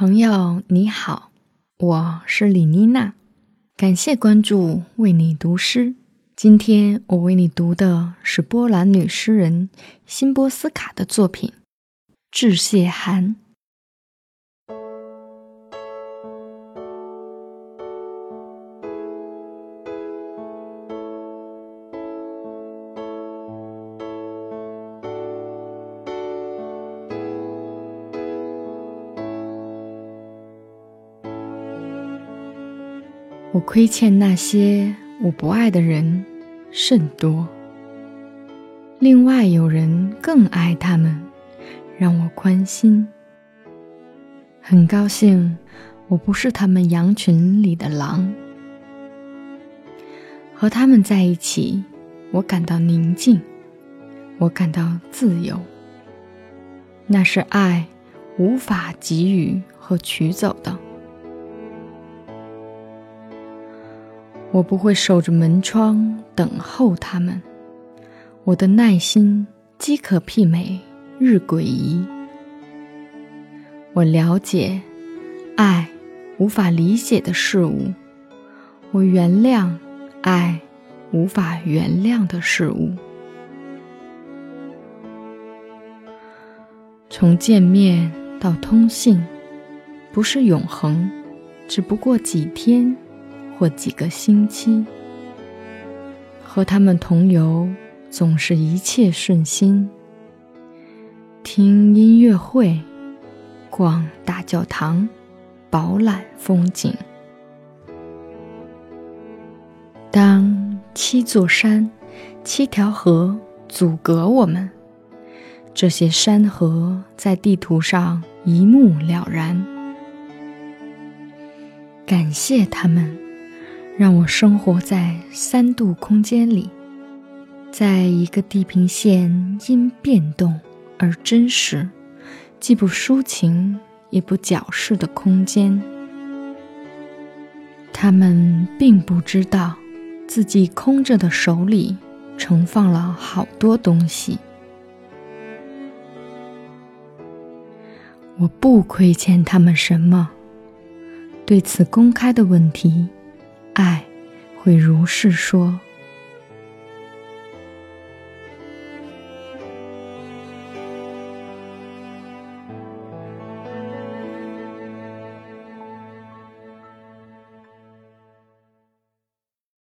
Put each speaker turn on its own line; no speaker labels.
朋友你好，我是李妮娜，感谢关注，为你读诗。今天我为你读的是波兰女诗人辛波斯卡的作品《致谢函》。我亏欠那些我不爱的人甚多，另外有人更爱他们，让我宽心。很高兴我不是他们羊群里的狼，和他们在一起，我感到宁静，我感到自由。那是爱无法给予和取走的。我不会守着门窗等候他们，我的耐心饥渴媲美日晷仪。我了解爱无法理解的事物，我原谅爱无法原谅的事物。从见面到通信，不是永恒，只不过几天。或几个星期，和他们同游，总是一切顺心。听音乐会，逛大教堂，饱览风景。当七座山、七条河阻隔我们，这些山河在地图上一目了然。感谢他们。让我生活在三度空间里，在一个地平线因变动而真实，既不抒情也不矫饰的空间。他们并不知道，自己空着的手里盛放了好多东西。我不亏欠他们什么。对此公开的问题。爱会如是说。